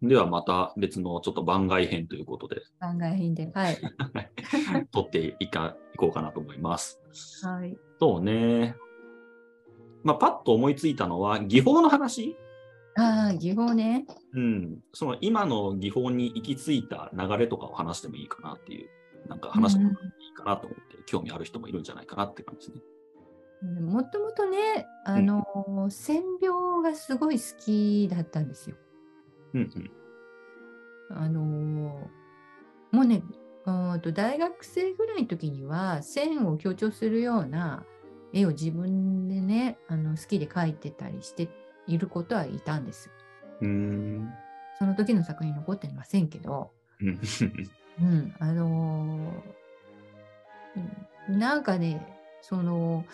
ではまた別のちょっと番外編ということで、番外編で。はい。撮っていかいこうかなと思います。はい。そうね。まあ、パッと思いついたのは、技法の話？ああ、技法ね。うん。その今の技法に行き着いた流れとかを話してもいいかなっていう、なんか話してもいいかなと思って、興味ある人もいるんじゃないかなって感じですね。もともとね、あの、線描がすごい好きだったんですよ。うんうん。あのもうね、うんと大学生ぐらいの時には線を強調するような絵を自分でね、あの好きで描いてたりしていることはいたんです。うーん。その時の作品残ってませんけど、うんうん、あのーうんなんかね、その、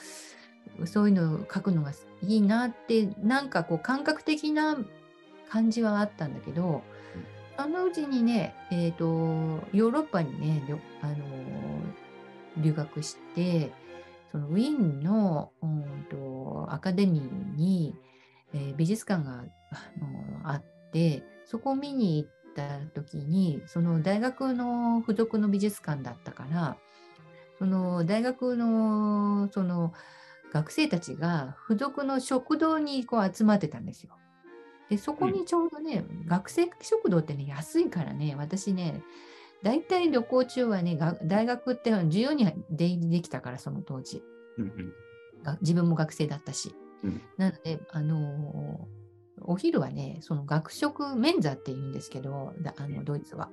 そういうのを描くのがいいなって、なんかこう感覚的な感じはあったんだけど、あのうちにね、えっ、と、ヨーロッパにね、あのー留学して、そのウィーンの、うんとアカデミーに、えー美術館が、あのあって、そこを見に行った時に、その大学の付属の美術館だったから、その大学のその学生たちが付属の食堂にこう集まってたんですよ。で、そこにちょうどね、学生食堂ってね、安いからね、私ね、大体旅行中はね、が大学って自由に出入りできたから、その当時。うんうんが自分も学生だったし。うんなので、あのーお昼はね、その学食、メンザって言うんですけど、だあのドイツは。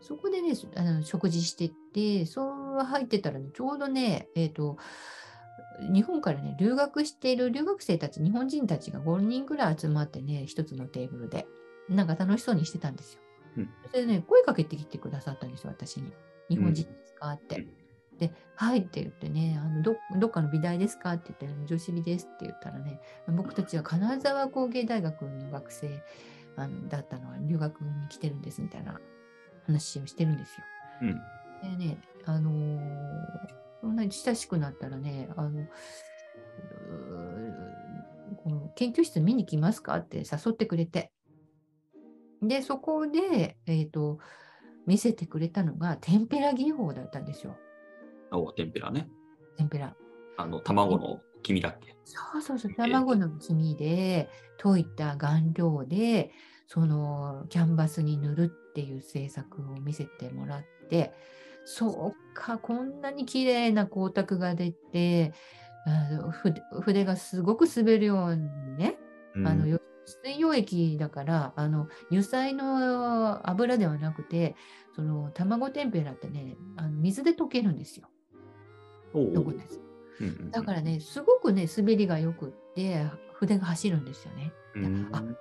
そこでね、あの食事してって、そう入ってたら、ね、ちょうどね、えっ、と、日本からね、留学している留学生たち、日本人たちが5人くらい集まってね、一つのテーブルで、なんか楽しそうにしてたんですよ。うんそれでね、声かけてきてくださったんですよ、私に。日本人ですかって。で、はいって言ってね、あのどどっかの美大ですかって言って、女子美ですって言ったらね、僕たちは金沢工芸大学の学生あのだったのは留学に来てるんですみたいな話をしてるんですよ。うんでね、あのーそんなに親しくなったらね、あの、この研究室見に来ますかって誘ってくれて。で、そこで、えっ、と、見せてくれたのが、テンペラ技法だったんですよ。お天ぷらね。テンペラ。あの、卵の黄身だっけ？そうそうそう、卵の黄身で溶いた顔料で、そのキャンバスに塗るっていう制作を見せてもらって、そうか、こんなに綺麗な光沢が出て、あの筆筆がすごく滑るようにね、あのよ水溶液だからあの油彩の油ではなくてその卵天ぷらってねあの水で溶けるんですよ。ですうんうんだからねすごくね滑りがよくって筆が走るんですよね。うんあこん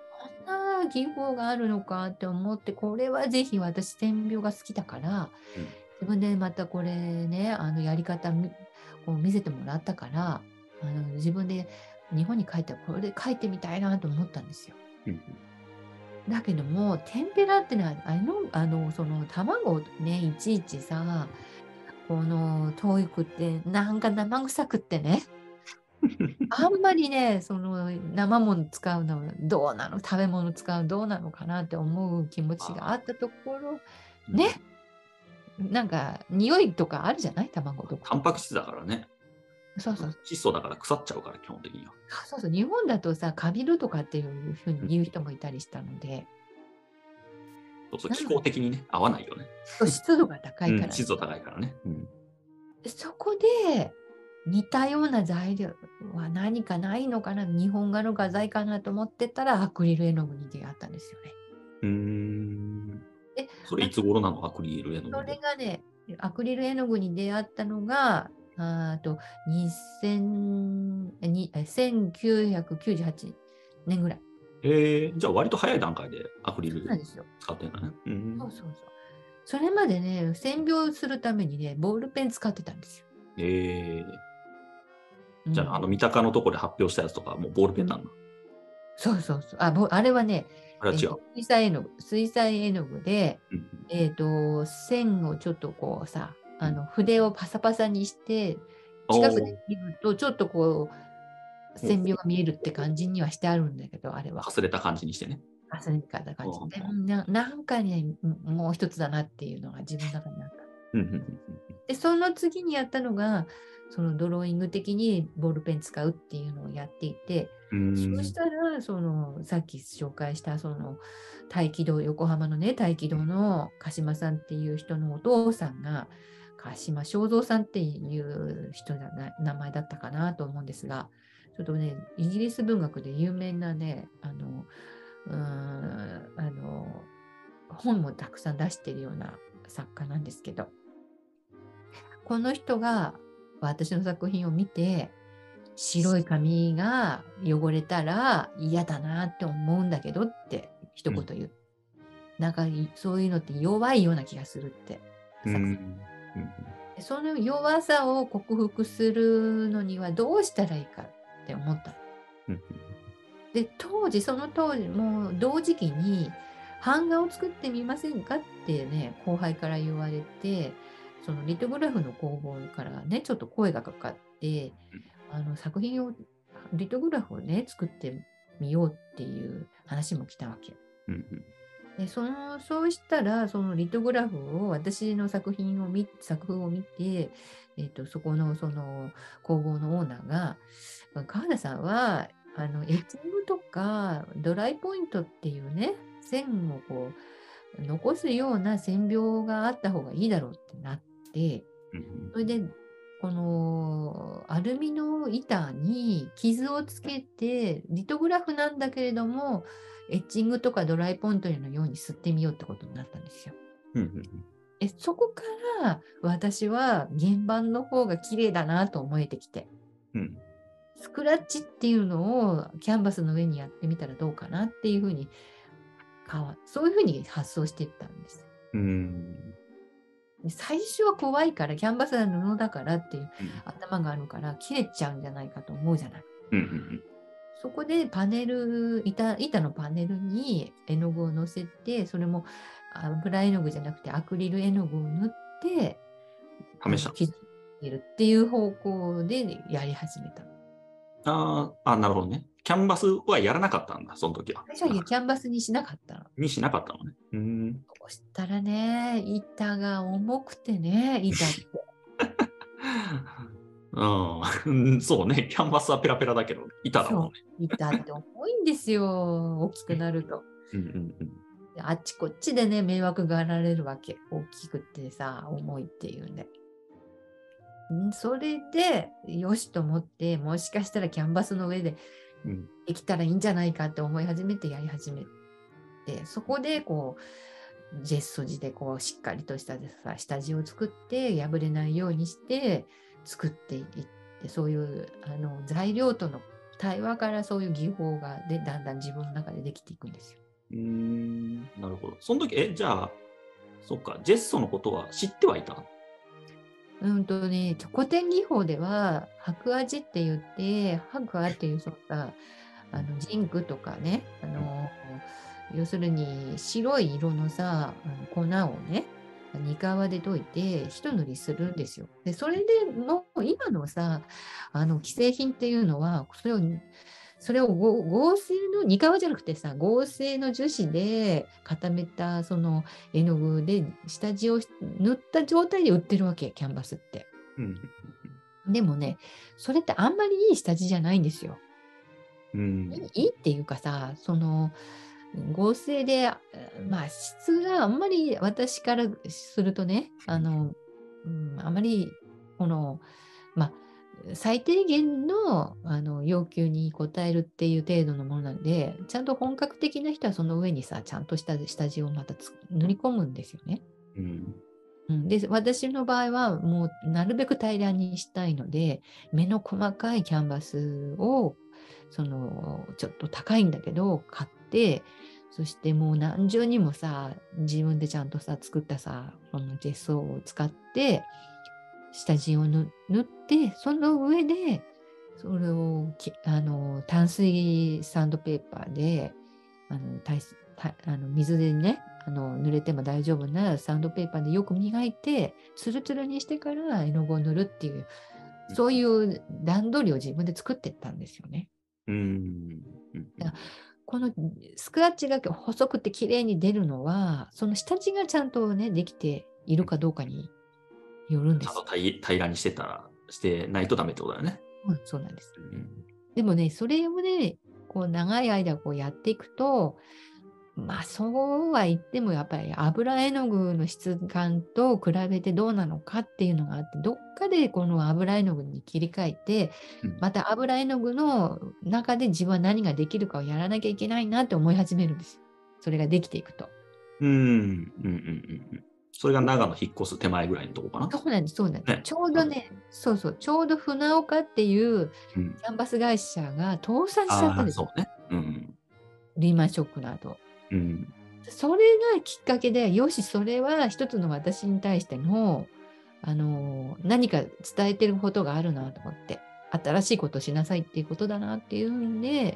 な技法があるのかって思ってこれはぜひ私点描が好きだから、うん自分でまたこれねあのやり方みこう見せてもらったからあの自分で日本に帰ったらこれで書いてみたいなと思ったんですよ。うんだけども天ぷらってのはあのあのその卵をねいちいちさこの遠いくってなんか生臭くってね あんまりねその生もの使うのどうなの？食べ物使うの？どうなのかなって思う気持ちがあったところねなんか匂いとかあるじゃない？卵とかタンパク質だからね。そうそう窒素だから腐っちゃうから、基本的には。そうそう日本だとさカビるとかっていうふうに言う人もいたりしたのでそうそう気候的にね、合わないよね。そう湿度が高いから、うん、湿度高いからね。うんそこで似たような材料は何かないのかな？日本画の画材かなと思ってたらアクリル絵の具に出会ったんですよね。うーん。えそれいつ頃なの？アクリル絵のそ具で。れがねアクリル絵の具に出会ったのがあーと2000えにえ1998年ぐらいえー、じゃあ割と早い段階でアクリル。使ってんだね。うんそうそうそう。それまでね線描するためにねボールペン使ってたんですよ。えー、じゃあ、うんあの、三鷹のとこで発表したやつとか、もうボールペンなんだ。そうそうそう。あぼあれはねあれは。水彩絵の具水彩絵の具でうんえー、と線をちょっとこうさあの筆をパサパサにして近くで見るとちょっとこう線描が見えるって感じにはしてあるんだけどあれはかすれた感じにしてね。アスレニカな感じで、ななんかね、もう一つだなっていうのが自分の中にあった。で、その次にやったのが、そのドローイング的にボールペン使うっていうのをやっていて、そうしたら、そのさっき紹介したその大気道、横浜のね、大気道の鹿島さんっていう人のお父さんが、鹿島正蔵さんっていう人だな名前だったかなと思うんですが、ちょっとね、イギリス文学で有名なね、あの、うんあの本もたくさん出しているような作家なんですけど、この人が私の作品を見て、白い紙が汚れたら嫌だなって思うんだけどって一言言う。うん、なんかそういうのって弱いような気がするって。うん、その弱さを克服するのにはどうしたらいいかって思った。で当時その当時もう同時期に版画を作ってみませんかってね後輩から言われてそのリトグラフの工房からねちょっと声がかかってあの作品をリトグラフをね作ってみようっていう話も来たわけ。でそのそうしたらそのリトグラフを私の作品を見作風を見て、えーと、そこのその工房のオーナーが川田さんはあのエッジングとかドライポイントっていうね線をこう残すような線描があった方がいいだろうってなって、それでこのアルミの板に傷をつけてリトグラフなんだけれどもエッチングとかドライポイントのように吸ってみようってことになったんですよ。えそこから私は原版の方が綺麗だなと思えてきて、うん、スクラッチっていうのをキャンバスの上にやってみたらどうかなっていうふうにそういうふうに発想していったんです。うん最初は怖いからキャンバスは布だからっていう頭があるから切れちゃうんじゃないかと思うじゃない。うんそこでパネル板、板のパネルに絵の具をのせて、それも油絵の具じゃなくてアクリル絵の具を塗って、試したるっていう方向でやり始めた。ああ、なるほどね。キャンバスはやらなかったんだ、その時は。最初にキャンバスにしなかったの。にしなかったのね。うん。そしたらね、板が重くてね、板って。うん、そうね、キャンバスはペラペラだけど、板だもんね。板って重いんですよ、大きくなると。うんうんうんあっちこっちでね、迷惑がられるわけ。大きくってさ、重いっていうんで。それで、よしと思って、もしかしたらキャンバスの上でできたらいいんじゃないかって思い始めてやり始めて、そこでこう、ジェッソ地でこうしっかりとしたさ下地を作って破れないようにして作っていってそういうあの材料との対話からそういう技法がでだんだん自分の中でできていくんですよ。うんなるほど。その時えじゃあそっかジェッソのことは知ってはいたうんとね、古典技法では白味って言って白亜っていうそったあのジンクとかねあの要するに白い色のさ粉をね煮皮で溶いて一塗りするんですよ。でそれでも今のさあの既製品っていうのはそれをそれを合成の煮皮じゃなくてさ合成の樹脂で固めたその絵の具で下地を塗った状態で売ってるわけキャンバスって。うん、でもねそれってあんまりいい下地じゃないんですよ。うん、いいっていうかさその合成で、まあ、質があんまり私からするとね、あの、うん、あまり、この、まあ、最低限のあの要求に応えるっていう程度のものなんで、ちゃんと本格的な人はその上にさ、ちゃんとした下地をまた塗り込むんですよね。うんうん、で私の場合はもうなるべく平らにしたいので目の細かいキャンバスをそのちょっと高いんだけど買ってそしてもう何重にもさ自分でちゃんとさ作ったさこのジェスを使って下地を塗ってその上でそれをあの淡水サンドペーパーであのあの水でねあの濡れても大丈夫なサンドペーパーでよく磨いてツルツルにしてから絵の具を塗るっていうそういう段取りを自分で作っていったんですよね。うんこのスクラッチが細くて綺麗に出るのは、その下地がちゃんとね、できているかどうかによるんですちゃん。と平平らにしてたら、してないとダメってことだよね。うん、そうなんです。うんでもね、それをね、こう長い間こうやっていくと、まあそうは言ってもやっぱり油絵の具の質感と比べてどうなのかっていうのがあって、どっかでこの油絵の具に切り替えて、うんまた油絵の具の中で自分は何ができるかをやらなきゃいけないなって思い始めるんですよ。それができていくと。うん、うん、うん、うんうん。それが長野引っ越す手前ぐらいのとこかな。そうなんです、そうなんです。ねちょうどね、そうそう、ちょうど船岡っていううん、キャンバス会社が倒産しちゃったんですよ。ね。うん。リーマンショックの後。うん。それがきっかけで、よし、それは一つの私に対しての、あの何か伝えてることがあるなと思って、新しいことをしなさいっていうことだなっていうんで、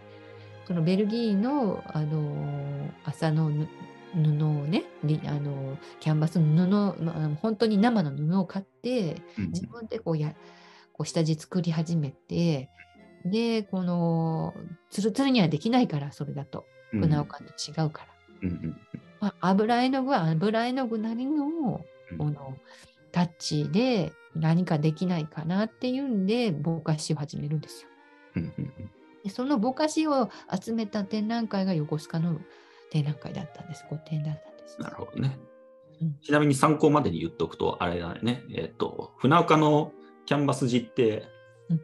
そのベルギーの、あの麻のぬ布をね、りあのキャンバスの布、まあ、本当に生の布を買って、うん自分でこうやこう下地作り始めて、で、この、ツルツルにはできないから、それだと。うん船岡と違うから。まあ、油絵の具は油絵の具なりのうんこのタッチで何かできないかなっていうんでぼかしを始めるんですよ。そのぼかしを集めた展覧会が横須賀の展覧会だったんです？5点だったんです。なるほどねうん。ちなみに参考までに言っとくと、あれだね、えっ、と、船岡のキャンバス地って、うん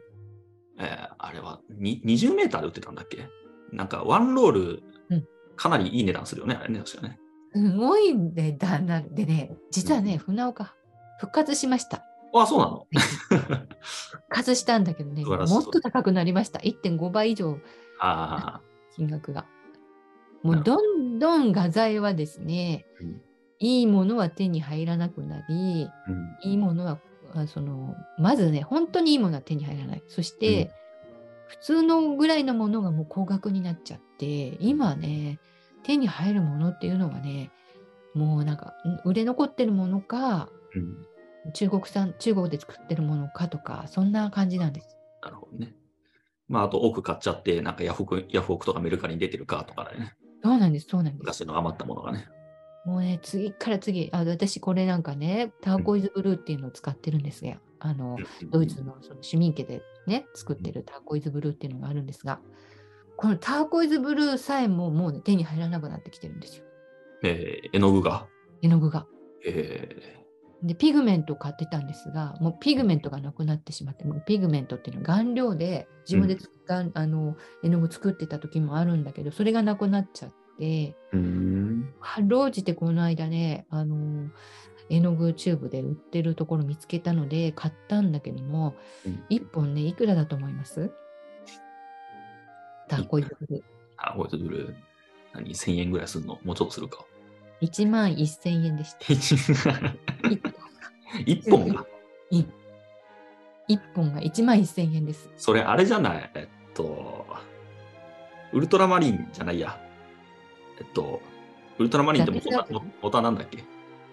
えーあれはに20メーターで売ってたんだっけ？なんかワンロールうん、かなりいい値段するよね、あれね、確かね。すごい値段なんでね、実はね、船岡復活しました。あ、そうなの？復活したんだけどね、もっと高くなりました。1.5倍以上ああ、金額が。もうどんどん画材はですね、うんいいものは手に入らなくなり、うんいいものは、あその、まずね、本当にいいものは手に入らない。そして、普通のぐらいのものがもう高額になっちゃって、今ね、手に入るものっていうのがね、もうなんか、ん売れ残ってるものか、うん中国産、中国で作ってるものかとか、そんな感じなんです。なるほどね。まあ、あと奥買っちゃって、なんかヤフオクヤフオクとかメルカリに出てるかとかね、そうなんです、そうなんです。昔の余ったものがね。もうね、次から次、あ私これなんかね、ターコイズブルーっていうのを使ってるんですが、あの、ドイツのその市民家でね、作ってるターコイズブルーっていうのがあるんですが、このターコイズブルーさえももう、ね、手に入らなくなってきてるんですよ。えー絵の具が？絵の具が。えで、ピグメントを買ってたんですが、もうピグメントがなくなってしまって、もうピグメントっていうのは顔料で自分でつがんあの絵の具作ってた時もあるんだけど、それがなくなっちゃって、ー、うーん。かろうじてこの間ね、あの絵の具チューブで売ってるところ見つけたので買ったんだけども、うん1本ね、いくらだと思います？ターコイズブルあ、これブルー。何 ?1000 円ぐらいするの？もうちょっとするか。ー。1万1000円でした。一 本が？1本が1万1000円です。それあれじゃない？えっと、ウルトラマリンじゃないや。えっと、ウルトラマリンって元ラピスラズリ々元なんだっけ？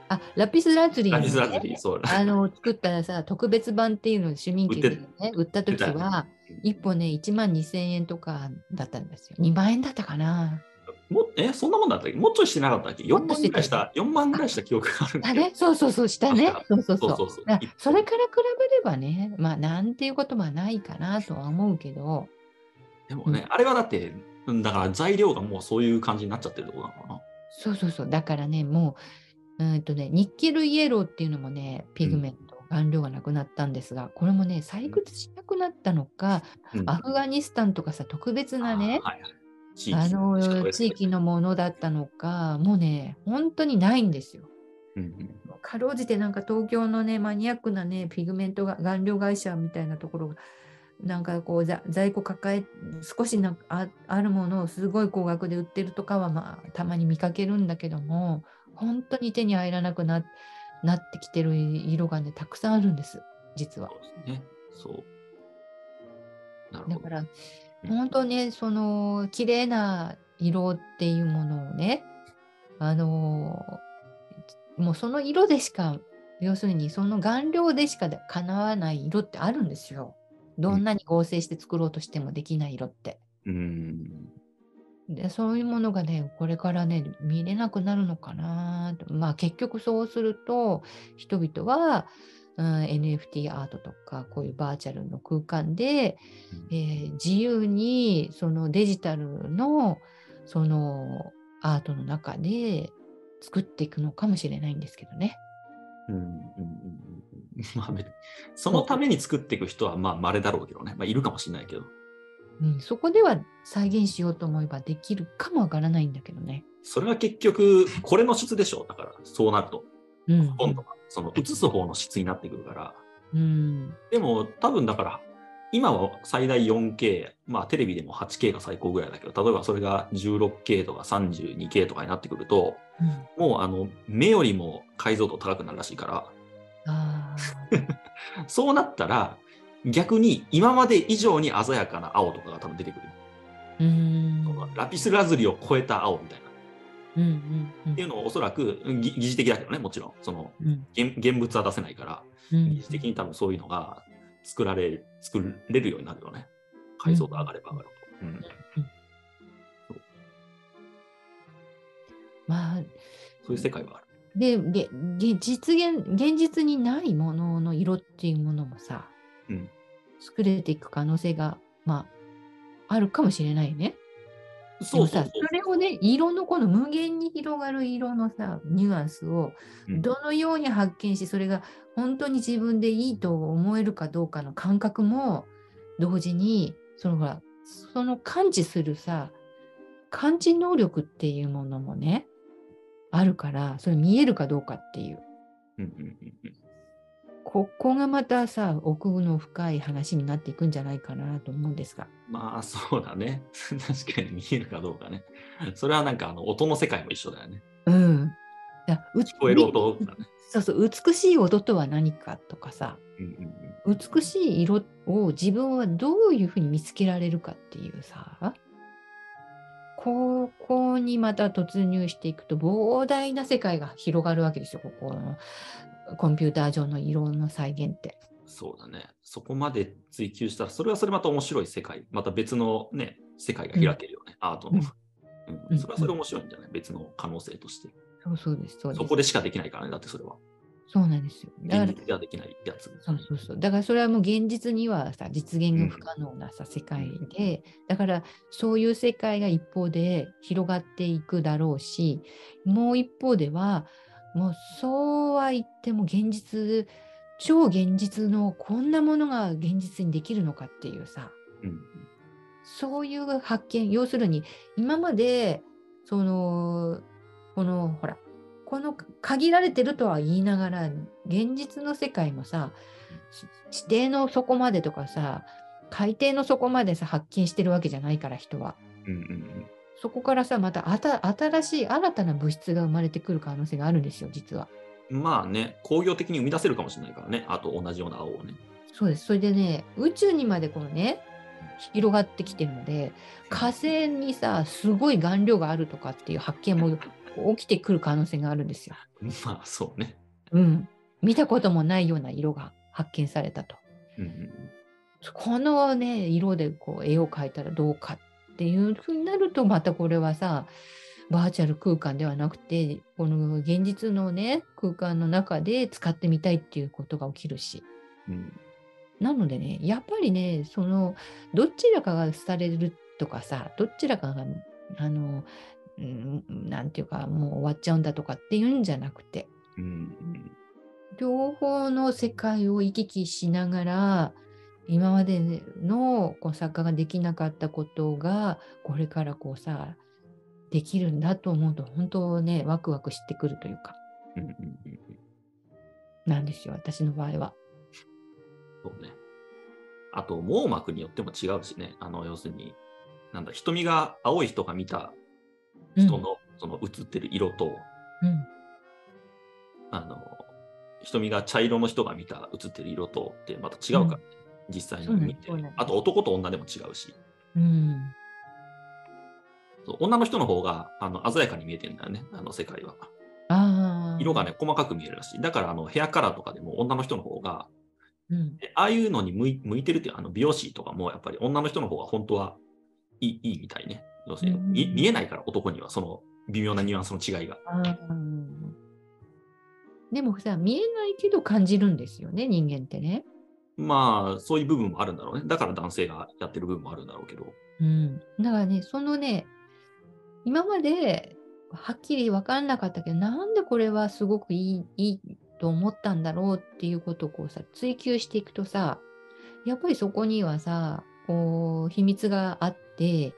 あ、ラピスラズリねピスラズリ、そう。あの作ったらさ、特別版っていうのを市民権で、ね、売った時は、1本ね、1万2000円とかだったんですよ。2万円だったかな。もえ、そんなもんだったっけ？もうちょいしてなかったっけ ?4 もっとしてた万ぐらいした、4万ぐらいした記憶があるんだけど。あれ？そうそうそう、したね。そうそうそう。それから比べればね、まあ、なんていうことはないかなとは思うけど、でもね、あれはだって、うんだから材料がもうそういう感じになっちゃってるってことなのかな。そうそうそう。だからね、もう、うんとね、ニッケルイエローっていうのもね、ピグメント、顔料がなくなったんですが、これもね、採掘しなくなったのか、うん。アフガニスタンとかさ、特別なね、はいはい地あ域の地域のものだったのか、もうね、本当にないんですよ。うんうんかろうじてなんか東京のね、マニアックなね、ピグメントが顔料会社みたいなところが、なんかこうざ在庫抱え、少しなああるものをすごい高額で売ってるとかは、まあ、たまに見かけるんだけども、本当に手に入らなくななってきてる色がね、たくさんあるんです、実はそ。うですね。そう。だから、うん本当ね、その綺麗な色っていうものをね、あのもうその色でしか、要するにその顔料でしかかなわない色ってあるんですよ。どんなに合成して作ろうとしてもできない色って。うん。でそういうものがね、これからね、見れなくなるのかなと。まあ結局そうすると、人々は、うん、NFT アートとか、こういうバーチャルの空間で、えー自由にそのデジタルのそのアートの中で作っていくのかもしれないんですけどね。うんうんうん まあそのために作っていく人はまあ稀だろうけどね。まあいるかもしれないけど。うん、そこでは再現しようと思えばできるかもわからないんだけどね。それは結局、これの質でしょ。だから、そうなると。うん、その映す方の質になってくるから。うん、でも、多分だから、今は最大 4K、まあテレビでも 8K が最高ぐらいだけど、例えばそれが 16K とか 32K とかになってくると、うん。もうあの、目よりも解像度高くなるらしいから、そうなったら、逆に今まで以上に鮮やかな青とかが多分出てくる。うん。ラピスラズリを超えた青みたいな。うんうんうんっていうのをおそらくぎ疑似的だけどね、もちろん。そのうん現現物は出せないから、うん疑似的に多分そういうのが作られる、作れるようになるよね。解像度上がれば上がるほど。うんまあ、そういう世界はある。で、で、で実現、現実にないものの色っていうものもさ、うん作れていく可能性が、まあ、あるかもしれないね。そうそうそれをね、色のこの無限に広がる色のさ、ニュアンスをうん。どのように発見し、それが本当に自分でいいと思えるかどうかの感覚も同時に、そのほら、その感知するさ、感知能力っていうものもね、あるから、それ見えるかどうかっていう。うんうんうんうんここがまたさ、奥の深い話になっていくんじゃないかなと思うんですが。まあそうだね。確かに見えるかどうかね。それはなんかあの音の世界も一緒だよね。うん。聞こえる音だね。そうそう、美しい音とは何かとかさ、美しい色を自分はどういうふうに見つけられるかっていうさ、ここにまた突入していくと膨大な世界が広がるわけですよ、ここのコンピューター上の色の再現って。そうだね。そこまで追求したら、それはそれまた面白い世界、また別のね、世界が開けるよね、アートの。うんうんそれはそれ面白いんじゃない？別の可能性として。そうそうです、そうです。そこでしかできないからね、だってそれは。そうなんですよ。だから現実ではできないやつ。そうそうそう。だからそれはもう現実にはさ、実現が不可能なさ、世界で、だからそういう世界が一方で広がっていくだろうし、もう一方では、もうそうは言っても現実、超現実のこんなものが現実にできるのかっていうさ、うんそういう発見、要するに今まで、その、この、ほら、この限られてるとは言いながら、現実の世界もさ、地底の底までとかさ、海底の底までさ、発見してるわけじゃないから、人は。うんうんそこからさ、またあた新しい新たな物質が生まれてくる可能性があるんですよ、実は。うん、まあね、工業的に生み出せるかもしれないからね、あと同じような青をね。そうです。それでね、宇宙にまでこのね、広がってきてるので、火星にさ、すごい顔料があるとかっていう発見も 起きてくる可能性があるんですよ。まあそうね。うん。見たこともないような色が発見されたと。うんうんこのね、色でこう絵を描いたらどうかっていうふうになると、またこれはさ、バーチャル空間ではなくて、この現実のね、空間の中で使ってみたいっていうことが起きるし。うん。なのでね、やっぱりね、その、どちらかがされるとかさ、どちらかが、あの、うんなんていうか、もう終わっちゃうんだとかっていうんじゃなくて、うんうん。両方の世界を行き来しながら、今までのこう作家ができなかったことが、これからこうさ、できるんだと思うと、本当ね、ワクワクしてくるというか、うんうんうんうんなんですよ、私の場合は。そうね。あと、網膜によっても違うしね。あの、要するに、なんだ、瞳が青い人が見た人の、その映ってる色と、うん、あの、瞳が茶色の人が見た映ってる色とってまた違うから、ね実際に見てそうなんです。あと、男と女でも違うし。うん、そう女の人の方があの鮮やかに見えてるんだよね、あの世界は。色がね、細かく見えるらしい。だから、あのヘアカラーとかでも女の人の方が、うん、でああいうのに向い向いてるっていう、あの美容師とかも、やっぱり女の人の方が本当はいいいいみたいね。要するに、うん見見えないから、男には、その微妙なニュアンスの違いが。でもさ、見えないけど感じるんですよね、人間ってね。まあ、そういう部分もあるんだろうね。だから男性がやってる部分もあるんだろうけど。うん。だからね、そのね、今まではっきり分からなかったけど、なんでこれはすごくいいいいと思ったんだろうっていうことをこうさ、追求していくとさ、やっぱりそこにはさ、こう、秘密があって、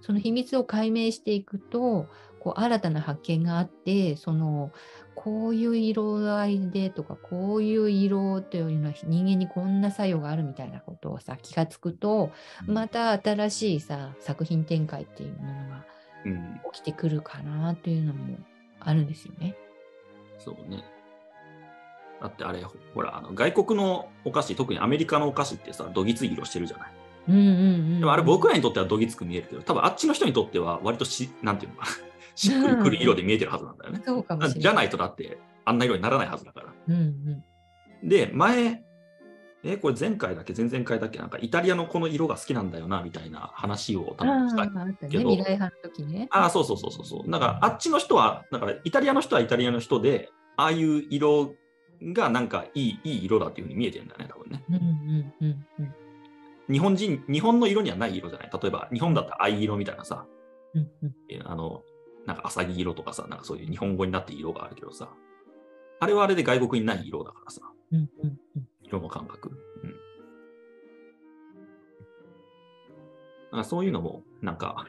その秘密を解明していくと、こう新たな発見があって、その、こういう色合いでとか、こういう色というのは人間にこんな作用があるみたいなことをさ、気がつくと、また新しいさ、作品展開っていうものがうん、起きてくるかなというのもあるんですよね。そうね。だってあれ、ほら、あの外国のお菓子、特にアメリカのお菓子ってさ、どぎつい色してるじゃない。うんうんうん。でもあれ僕らにとってはどぎつく見えるけど、多分あっちの人にとっては割とし、なんていうのかな、しっくりくる色で見えてるはずなんだよね。そうかも。じゃないとだって、あんな色にならないはずだから。うんうん。で、前、え、これ前回だっけ、前々回だっけ、なんかイタリアのこの色が好きなんだよな、みたいな話を多あ分した。けど未来派の時ね。ああ、そうそうそうそうそう。だから、あっちの人は、だから、イタリアの人はイタリアの人で、ああいう色がなんかいいいい色だっていうふうに見えてるんだね、多分ね。うんうんうんうん。日本人、日本の色にはない色じゃない？例えば、日本だったら藍色みたいなさ、うんうんえあの、なんか浅木色とかさ、なんかそういう日本語になって色があるけどさ、あれはあれで外国にない色だからさ、うんうんうん。色の感覚。うん。だからそういうのも、なんか、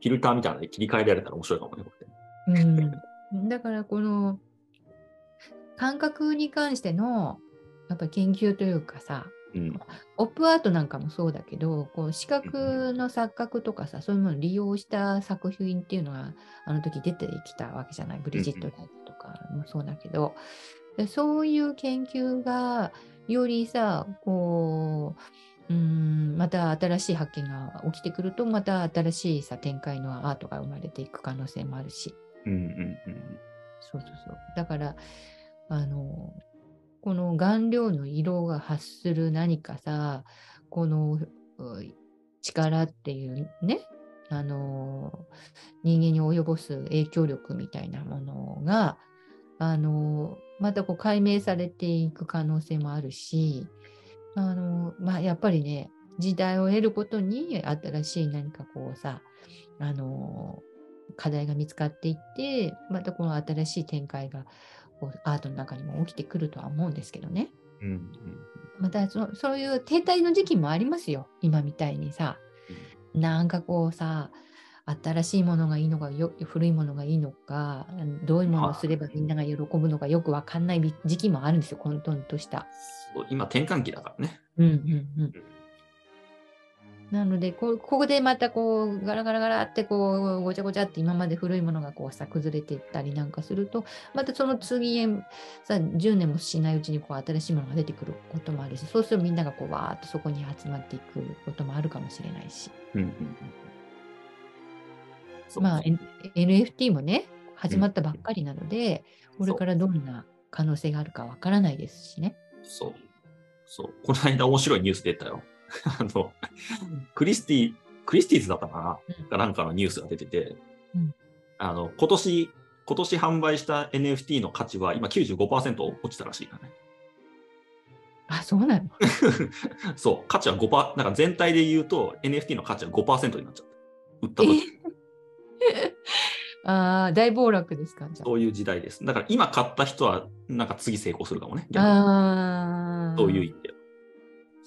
フィルターみたいなので切り替えられたら面白いかもね、これで。うん、だからこの感覚に関してのやっぱ研究というかさうん。オップアートなんかもそうだけどこう視覚の錯覚とかさそういうものを利用した作品っていうのがあの時出てきたわけじゃない？ブリジット・ライトとかもそうだけどでそういう研究がよりさこううんまた新しい発見が起きてくるとまた新しいさ展開のアートが生まれていく可能性もあるし。うんうんうん。そうそうそう。だから、あの、この顔料の色が発する何かさ、この力っていうね、あの、人間に及ぼす影響力みたいなものが、あの、またこう解明されていく可能性もあるし、あの、まあ、やっぱりね、時代を得ることに新しい何かこうさ、あの、課題が見つかっていって、またこの新しい展開がこうアートの中にも起きてくるとは思うんですけどね。うんうんまたそそういう停滞の時期もありますよ。今みたいにさ。なんかこうさ、新しいものがいいのかよ、古いものがいいのか、どういうものをすればみんなが喜ぶのかよくわかんない時期もあるんですよ、混沌とした。今、転換期だからね。うんうんうん。なのでこう、ここでまたこう、ガラガラガラってこう、ごちゃごちゃって今まで古いものがこうさ、崩れていったりなんかすると、またその次へさ、10年もしないうちにこう新しいものが出てくることもあるし、そうするとみんながこう、わーっとそこに集まっていくこともあるかもしれないし。うんうんうんまあ、N- NFT もね、始まったばっかりなので、これからどんな可能性があるかわからないですしね。そう。そう。この間面白いニュース出たよ。あの、クリスティ、クリスティーズだったかうんなかなんかのニュースが出てて、うんあの、今年、今年販売した NFT の価値は今95%落ちたらしいからね。あ、そうなの？そう、価値は5%、なんか全体で言うと NFT の価値は5%になっちゃった。売った時 ああ、大暴落ですか、じゃそういう時代です。だから今買った人は、なんか次成功するかもね。ああ。そういう意味で。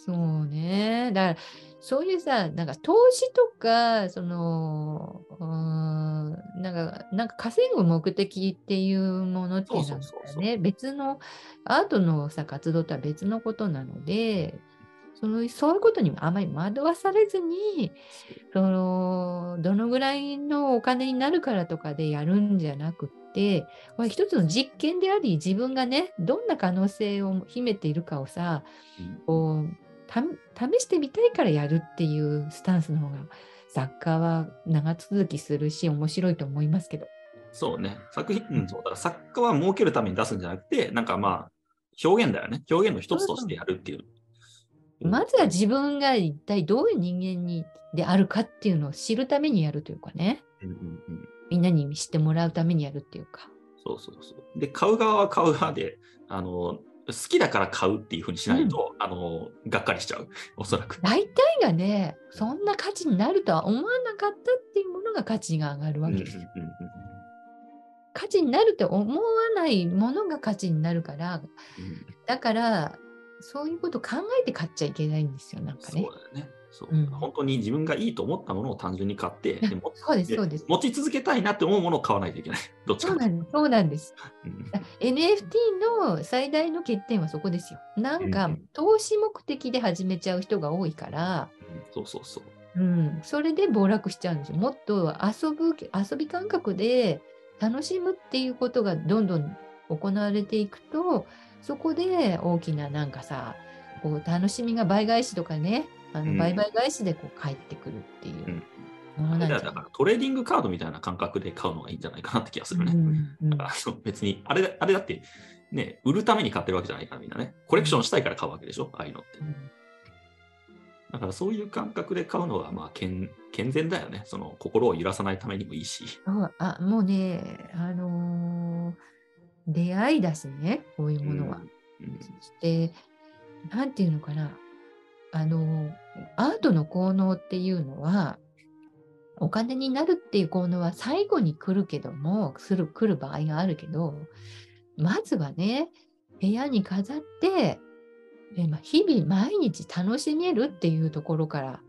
そうね。だから、そういうさ、なんか投資とか、その、うーんなんか、なんか稼ぐ目的っていうものっていうのはね、別の、アートのさ、活動とは別のことなので、そのそういうことにあまり惑わされずに、その、どのぐらいのお金になるからとかでやるんじゃなくって、これ一つの実験であり、自分がね、どんな可能性を秘めているかをさ、うん。こうた試してみたいからやるっていうスタンスの方が作家は長続きするし面白いと思いますけど。そうね。作品、うん、そうだから作家は儲けるために出すんじゃなくて、なんかまあ、表現だよね。表現の一つとしてやるっていう。まずは自分が一体どういう人間にであるかっていうのを知るためにやるというかね。うんうんうん。みんなに知ってもらうためにやるっていうか。そうそうそう。で、買う側は買う側で、あの、好きだから買うっていうふうにしないと、あの、がっかりしちゃう。おそらく。大体がね、そんな価値になるとは思わなかったっていうものが価値が上がるわうんうんうんけですよ。価値になると思わないものが価値になるから、うんだから、そういうことを考えて買っちゃいけないんですよ、なんかそうね。だよね。そううん本当に自分がいいと思ったものを単純に買って、でもそうです、でそうです。持ち続けたいなって思うものを買わないといけない。どっちかそうなんです。そうなんです。と うん。NFT の最大の欠点はそこですよ。なんかうん投資目的で始めちゃう人が多いから、そうそうそう。うん、それで暴落しちゃうんですよ。もっと遊ぶ遊び感覚で楽しむっていうことがどんどん行われていくとそこで大きななんかさこう楽しみが倍返しとかねあうんの倍々返しでこう返ってくるっていうものなんだからトレーディングカードみたいな感覚で買うのがいいんじゃないかなって気がするね。うんうん別にあれ、あれだって、ね、売るために買ってるわけじゃないからみんなね。コレクションしたいから買うわけでしょ、ああいうのって。だからそういう感覚で買うのが、まあ健、健全だよね。その心を揺らさないためにもいいし。あもうね、あのー出会いだしねこういうものは。うん。そして、なんていうのかな、あの、アートの効能っていうのは、お金になるっていう効能は最後に来るけども、する来る場合があるけど、まずはね、部屋に飾って、日々毎日楽しめるっていうところから、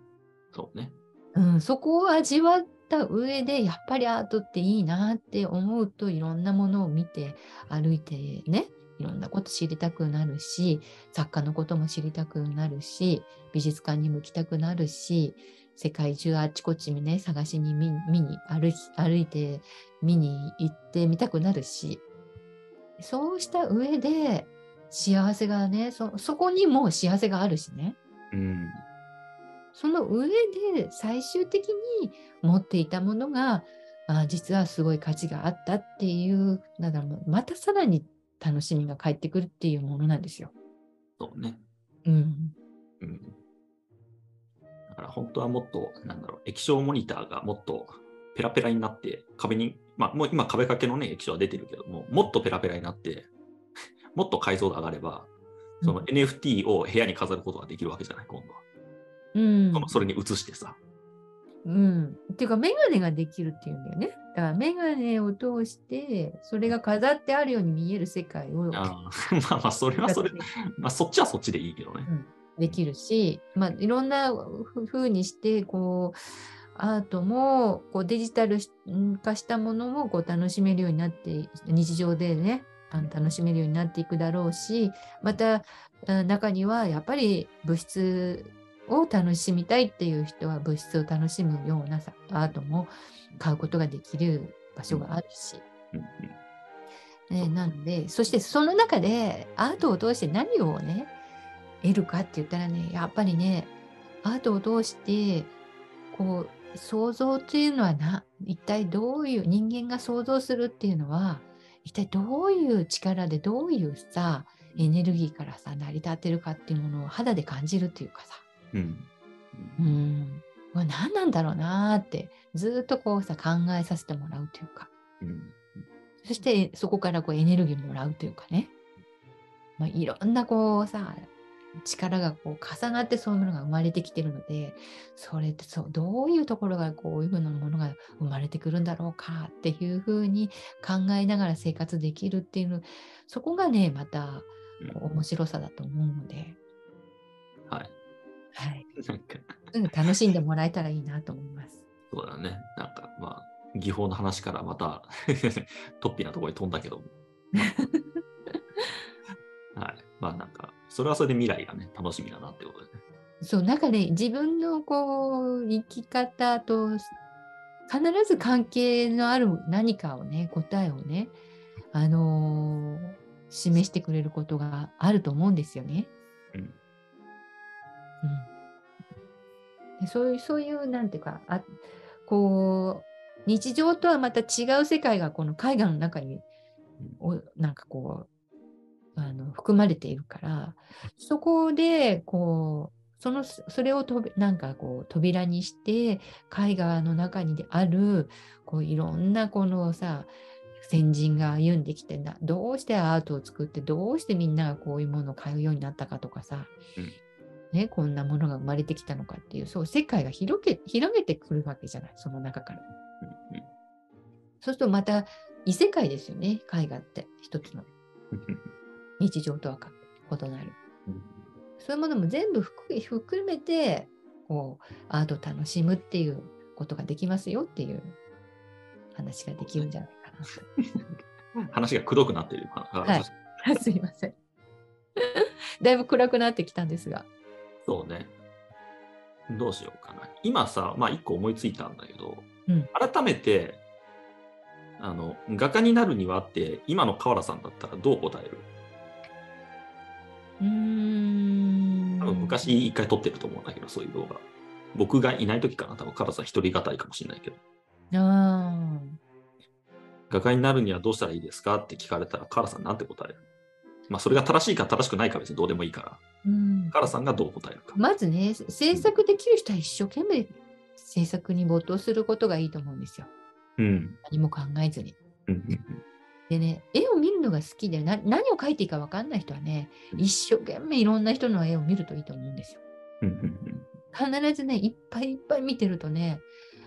そうね。うん、そこを味わった上で、やっぱりアートっていいなって思うと、いろんなものを見て、歩いてね、いろんなこと知りたくなるし、作家のことも知りたくなるし、美術館にも行きたくなるし、世界中あっちこっちにね、探しに見見に歩き歩いて見に行ってみたくなるし、そうした上で、幸せがねそ、そこにも幸せがあるしね。うん。その上で最終的に持っていたものがあ実はすごい価値があったっていうだからまたさらに楽しみが返ってくるっていうものなんですよ。そうね。うん、うん。だから本当はもっと、なんだろう、液晶モニターがもっとペラペラになって、壁に、まあもう今壁掛けのね、液晶は出てるけども、もっとペラペラになって、もっと解像度上がれば、その NFT を部屋に飾ることができるわけじゃない、今度は。うんそのそれに移してさ。うん、っていうかメガネができるっていうんだよね。だからメガネを通してそれが飾ってあるように見える世界をあー まあまあ、それはそれ、まあそっちはそっちでいいけどね。できるし、まあ、いろんなふふうにしてこうアートもこうデジタル化したものもこう楽しめるようになって日常でねあの楽しめるようになっていくだろうしまたあ中にはやっぱり物質を楽しみたいっていう人は物質を楽しむようなさアートも買うことができる場所があるし。ね、なので、そしてその中でアートを通して何をね、得るかって言ったらね、やっぱりね、アートを通して、こう、想像っていうのはな、一体どういう、人間が想像するっていうのは、一体どういう力で、どういうさ、エネルギーからさ、成り立ってるかっていうものを肌で感じるっていうかさ、うん。うん、これ何なんだろうなーって、ずっとこうさ、考えさせてもらうというか、うん。そしてそこからこうエネルギーもらうというかね、まあ、いろんなこうさ力がこう重なってそういうものが生まれてきてるのでそれってそうどういうところがこういうふうなものが生まれてくるんだろうかっていうふうに考えながら生活できるっていうのそこがねまたうん面白さだと思うので、はい。はい、なんか、うん楽しんでもらえたらいいなと思います。そうだね。なんか、まあ、技法の話からまた、トッピーなところに飛んだけど。はい。まあなんか、それはそれで未来がね、楽しみだなってことでね。そうなんかね自分のこう生き方と必ず関係のある何かをね答えをね、あのー示してくれることがあると思うんですよね。うん。うん。そういうそういうなんていうかあこう日常とはまた違う世界がこの絵画の中におなんかこうあの含まれているからそこでこうそのそれをとなんかこう扉にして絵画の中にあるこういろんなこのさ先人が歩んできてなどうしてアートを作ってどうしてみんながこういうものを買うようになったかとかさ、ね、こんなものが生まれてきたのかっていうそう世界が広げ広げてくるわけじゃないその中から。うんそうするとまた異世界ですよね絵画って一つのうん日常とはか異なる。うんそういうものも全部含含めてこうアートを楽しむっていうことができますよっていう話ができるんじゃないかなと。話がくどくなってる。はい すいません。だいぶ暗くなってきたんですが。そうね。どうしようかな。今さ、まあ一個思いついたんだけど、うん改めて、あの、画家になるにはって、今の河原さんだったらどう答える？うーん。多分昔一回撮ってると思うんだけど、そういう動画。僕がいない時かな、多分河原さん一人語りかもしれないけど、あ画家になるにはどうしたらいいですか？って聞かれたら、河原さんなんて答える？まあ、それが正しいか正しくないか別にどうでもいいから、ーうん河原さんがどう答えるか。まずね、制作できる人は一生懸命制作に没頭することがいいと思うんですよ。うん。何も考えずに。うんうんでね、絵を見るのが好きでな何を描いていいか分かんない人はね、一生懸命いろんな人の絵を見るといいと思うんですよ。うんうん必ずね、いっぱいいっぱい見てるとね、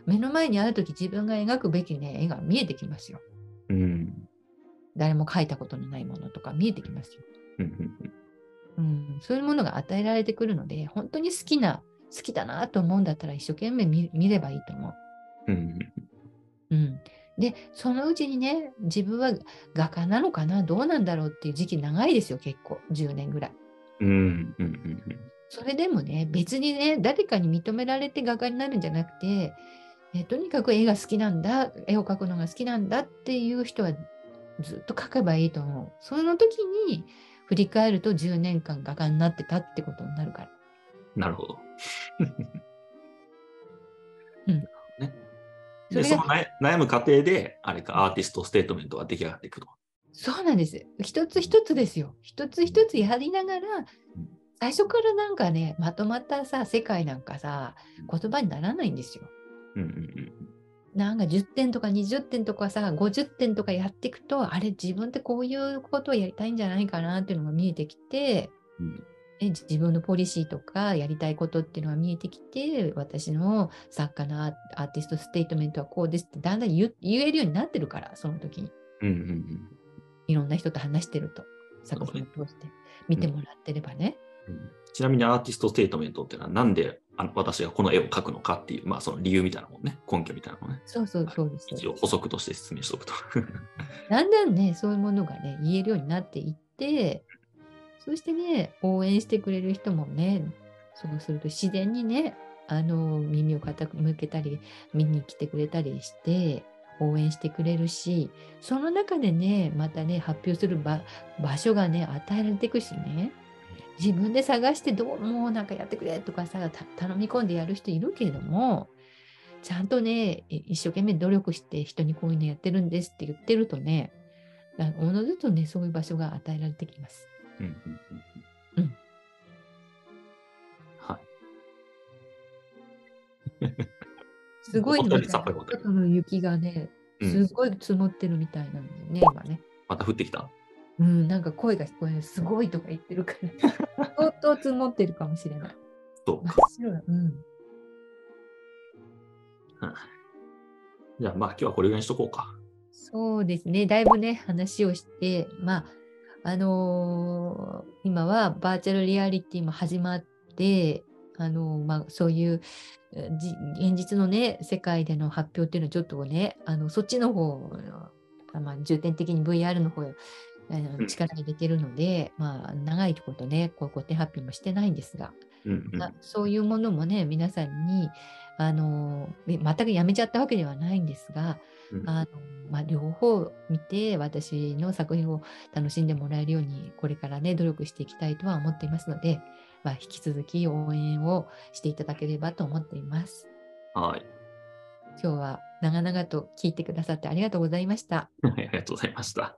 目の前にあるとき自分が描くべきね、絵が見えてきますよ。うんうん誰も描いたことのないものとか見えてきますよ。うんそういうものが与えられてくるので、本当に好きな、好きだなと思うんだったら一生懸命見見ればいいと思う。うんうん、で、そのうちにね、自分は画家なのかな、どうなんだろうっていう時期長いですよ、結構、10年ぐらい。うんうんうんそれでもね、別にね、誰かに認められて画家になるんじゃなくて、えとにかく絵が好きなんだ、絵を描くのが好きなんだっていう人はずっと描けばいいと思う。その時に振り返ると10年間画家になってたってことになるから。なるほど。うんね、でその悩悩む過程で、あれか、アーティストステートメントが出来上がっていくと。そうなんです。一つ一つですよ。一つ一つやりながら、最初からなんかね、まとまったさ、世界なんかさ、言葉にならないんですよ。うんうんなんか10点とか20点とかさ、50点とかやっていくと、あれ、自分ってこういうことをやりたいんじゃないかなっていうのが見えてきて、うんえ自分のポリシーとかやりたいことっていうのが見えてきて、私の作家のアーティストステートメントはこうですってだんだん言えるようになってるから、その時に。うんうんうんいろんな人と話してると、作品を通して見てもらってればね。うん。ちなみにアーティストステートメントっていうのは、なんであ私がこの絵を描くのかっていう、まあその理由みたいなもんね、根拠みたいなのをね、そうそうそうです。一応補足として説明しておくと。だんだんね、そういうものがね、言えるようになっていって、そしてね、応援してくれる人もね、そうすると自然にね、あの、耳を傾けたり、見に来てくれたりして、応援してくれるし、その中でね、またね、発表する場場所がね、与えられていくしね、自分で探してどうもうなんかやってくれとかさ、た頼み込んでやる人いるけれども、ちゃんとね、い一生懸命努力して人にこういうのやってるんですって言ってるとね、あおのずとね、そういう場所が与えられてきます。うんうんうんうんはい。すごい思ったよりねさっぱりわかる外の雪がね、うんすごい積もってるみたいなんだよね、今ね。また降ってきた？うん、なんか声が聞こえる。すごいとか言ってるから、相当積もってるかもしれない。そうか。うん。じゃあまあ今日はこれぐらいにしとこうか。そうですね、だいぶね、話をして、まあ、あのー今はバーチャルリアリティも始まって、あのーまあ、そういう現実のね、世界での発表っていうのはちょっとね、あのそっちの方、あまあ、重点的に VR の方力入れてるので、まあ、長いことね、こう固定発表もしてないんですが、うんうんあそういうものもね、皆さんに、あのえ全くやめちゃったわけではないんですが、うんあのまあ、両方見て、私の作品を楽しんでもらえるように、これからね、努力していきたいとは思っていますので、まあ、引き続き応援をしていただければと思っています。はい。今日は長々と聞いてくださってありがとうございました。はいありがとうございました。